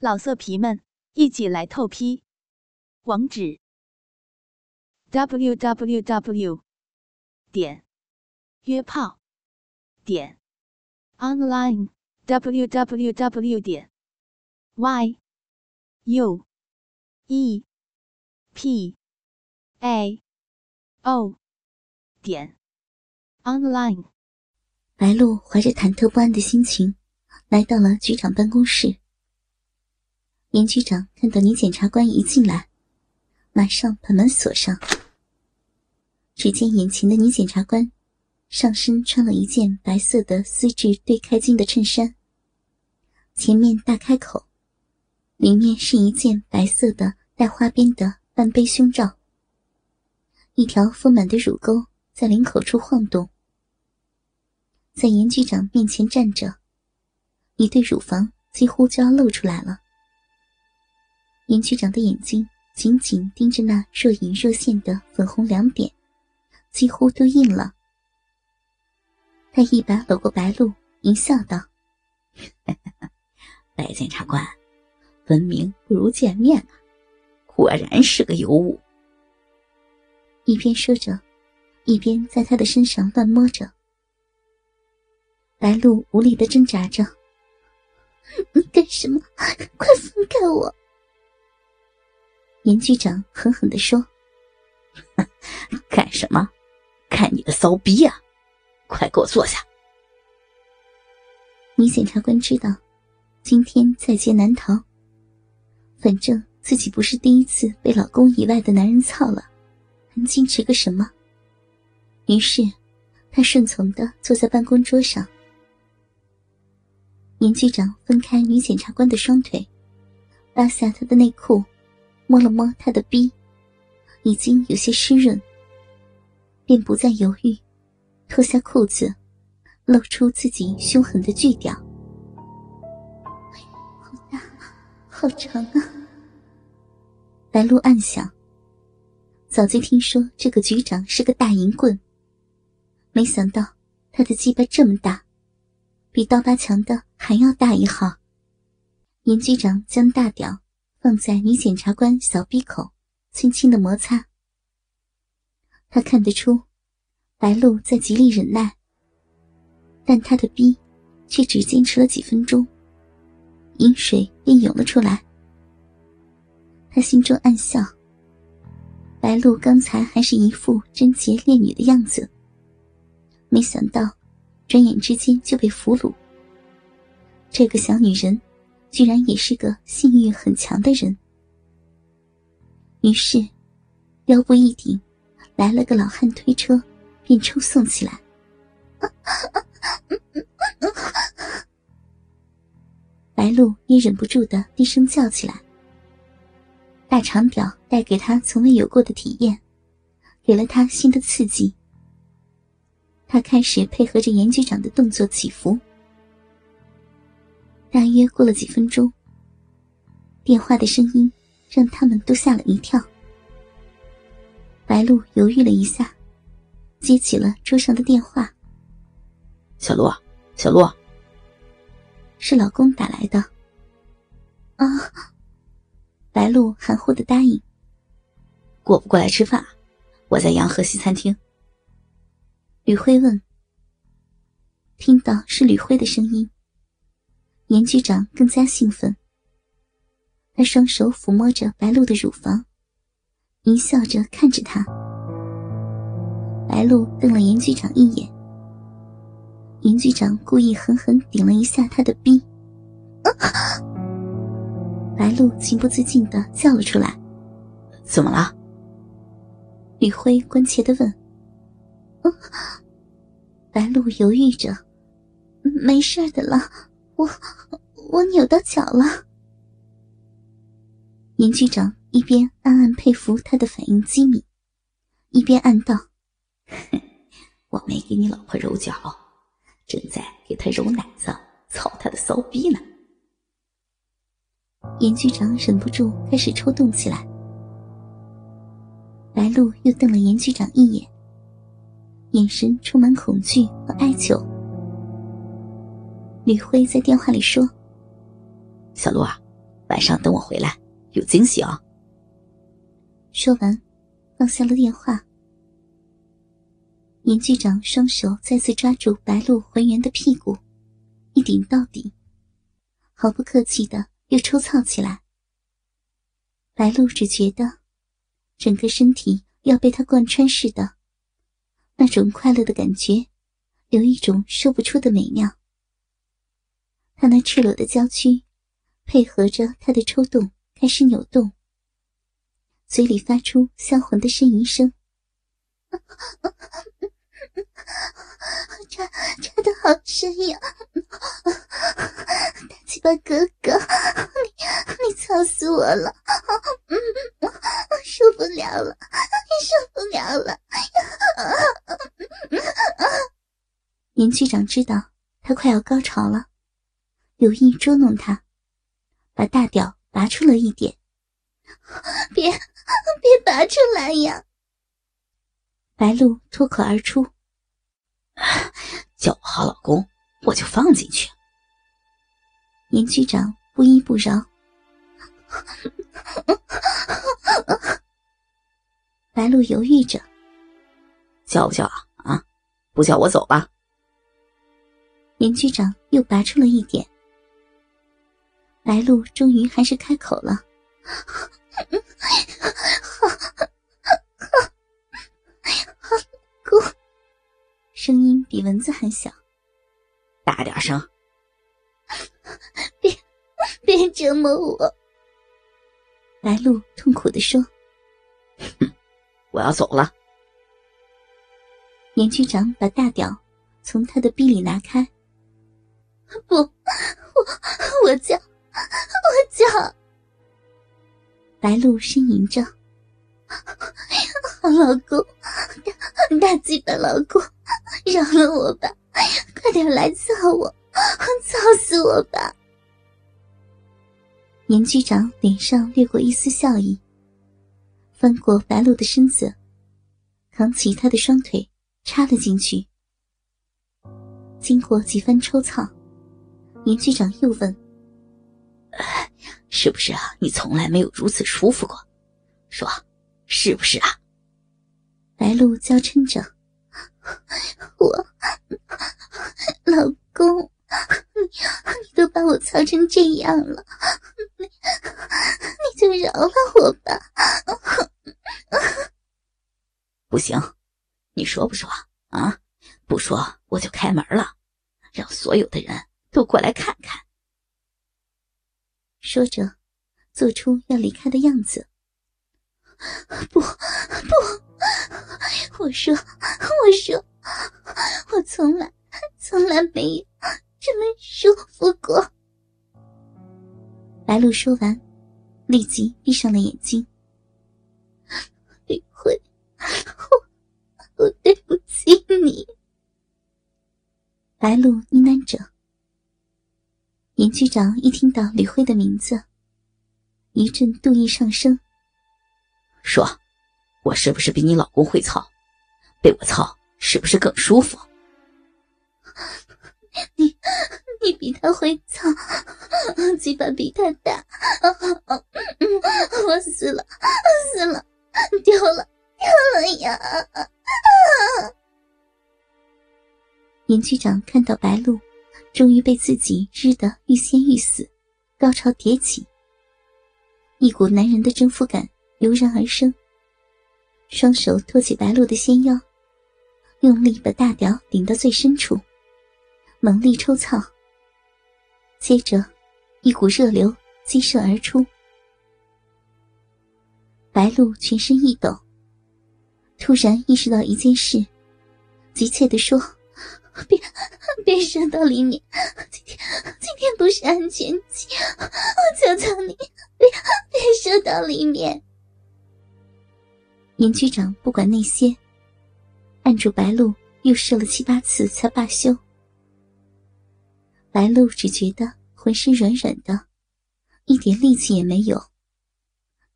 老色皮们，一起来透批！网址：w w w 点约炮点 online w w w 点 y u e p a o 点 online。白露怀着忐忑不安的心情，来到了局长办公室。严局长看到女检察官一进来，马上把门锁上。只见眼前的女检察官，上身穿了一件白色的丝质对开襟的衬衫，前面大开口，里面是一件白色的带花边的半背胸罩，一条丰满的乳沟在领口处晃动。在严局长面前站着，一对乳房几乎就要露出来了。严局长的眼睛紧紧盯着那若隐若现的粉红两点，几乎都硬了。他一把搂过白露，淫笑道：“ 白检察官，闻名不如见面啊，果然是个尤物。”一边说着，一边在他的身上乱摸着。白露无力的挣扎着：“你干什么？快放开我！”严局长狠狠的说：“干什么？看你的骚逼呀！快给我坐下！”女检察官知道，今天在劫难逃。反正自己不是第一次被老公以外的男人操了，还矜持个什么？于是，她顺从的坐在办公桌上。严局长分开女检察官的双腿，拉下她的内裤，摸了摸他的逼，已经有些湿润，便不再犹豫，脱下裤子，露出自己凶狠的巨屌。好大，好长啊！白露暗想。早就听说这个局长是个大淫棍，没想到他的鸡巴这么大。比刀疤强的还要大一号。严局长将大屌放在女检察官小鼻口，轻轻的摩擦。他看得出，白露在极力忍耐，但他的逼却只坚持了几分钟，饮水便涌了出来。他心中暗笑：白露刚才还是一副贞洁烈女的样子，没想到。转眼之间就被俘虏。这个小女人，居然也是个性欲很强的人。于是，腰部一顶，来了个老汉推车，便抽送起来。白露也忍不住的低声叫起来。大长屌带给她从未有过的体验，给了她新的刺激。他开始配合着严局长的动作起伏。大约过了几分钟，电话的声音让他们都吓了一跳。白露犹豫了一下，接起了桌上的电话：“小洛，小洛，是老公打来的。”啊！白露含糊的答应：“过不过来吃饭？我在洋河西餐厅。”吕辉问：“听到是吕辉的声音，严局长更加兴奋。他双手抚摸着白露的乳房，淫笑着看着她。白露瞪了严局长一眼，严局长故意狠狠顶了一下他的逼，白露情不自禁的叫了出来：“怎么了？”吕辉关切的问。白露犹豫着，没事的了，我我扭到脚了。严局长一边暗暗佩服他的反应机敏，一边暗道：“我没给你老婆揉脚，正在给她揉奶子，操她的骚逼呢。”严局长忍不住开始抽动起来。白露又瞪了严局长一眼。眼神充满恐惧和哀求。吕辉在电话里说：“小鹿啊，晚上等我回来，有惊喜哦。说完，放下了电话。严局长双手再次抓住白鹿浑圆的屁股，一顶到底，毫不客气的又抽操起来。白鹿只觉得整个身体要被他贯穿似的，那种快乐的感觉，有一种说不出的美妙。他那赤裸的娇躯，配合着他的抽动，开始扭动，嘴里发出销魂的呻吟声。插插的好深呀！大鸡巴哥哥，你你操死我了！我受不了了，受不了了！严局长知道他快要高潮了，有意捉弄他，把大屌拔出了一点。别别拔出来呀！白露脱口而出。叫我好老公，我就放进去。严局长不依不饶，白露犹豫着，叫不叫啊？啊，不叫我走吧。严局长又拔出了一点，白露终于还是开口了。声音比蚊子还小，大点声！别别折磨我！白露痛苦的说：“哼，我要走了。”严局长把大屌从他的臂里拿开。不，我我叫，我叫！白露呻吟着：“好 老公，大大鸡巴老公！”饶了我吧，快点来操我，操死我吧！严局长脸上掠过一丝笑意，翻过白露的身子，扛起她的双腿插了进去。经过几番抽操，严局长又问：“是不是啊？你从来没有如此舒服过？说，是不是啊？”白露娇嗔着。我老公，你你都把我操成这样了，你你就饶了我吧！不行，你说不说啊？不说我就开门了，让所有的人都过来看看。说着，做出要离开的样子。不不。我说，我说，我从来从来没有这么舒服过。白露说完，立即闭上了眼睛。李慧，我我对不起你。白露呢喃着。严局长一听到李辉的名字，一阵妒意上升，说。我是不是比你老公会操？被我操是不是更舒服？你你比他会操，嘴巴比他大，我死了死了，丢了丢了呀！严局长看到白露终于被自己日得欲仙欲死，高潮迭起，一股男人的征服感油然而生。双手托起白露的纤腰，用力把大屌顶到最深处，猛力抽操。接着，一股热流激射而出。白露全身一抖，突然意识到一件事，急切地说：“别，别射到里面！今天，今天不是安全期，我求求你，别，别射到里面！”严局长不管那些，按住白露又射了七八次才罢休。白露只觉得浑身软软的，一点力气也没有，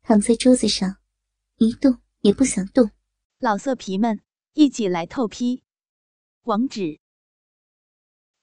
躺在桌子上，一动也不想动。老色皮们，一起来透批，网址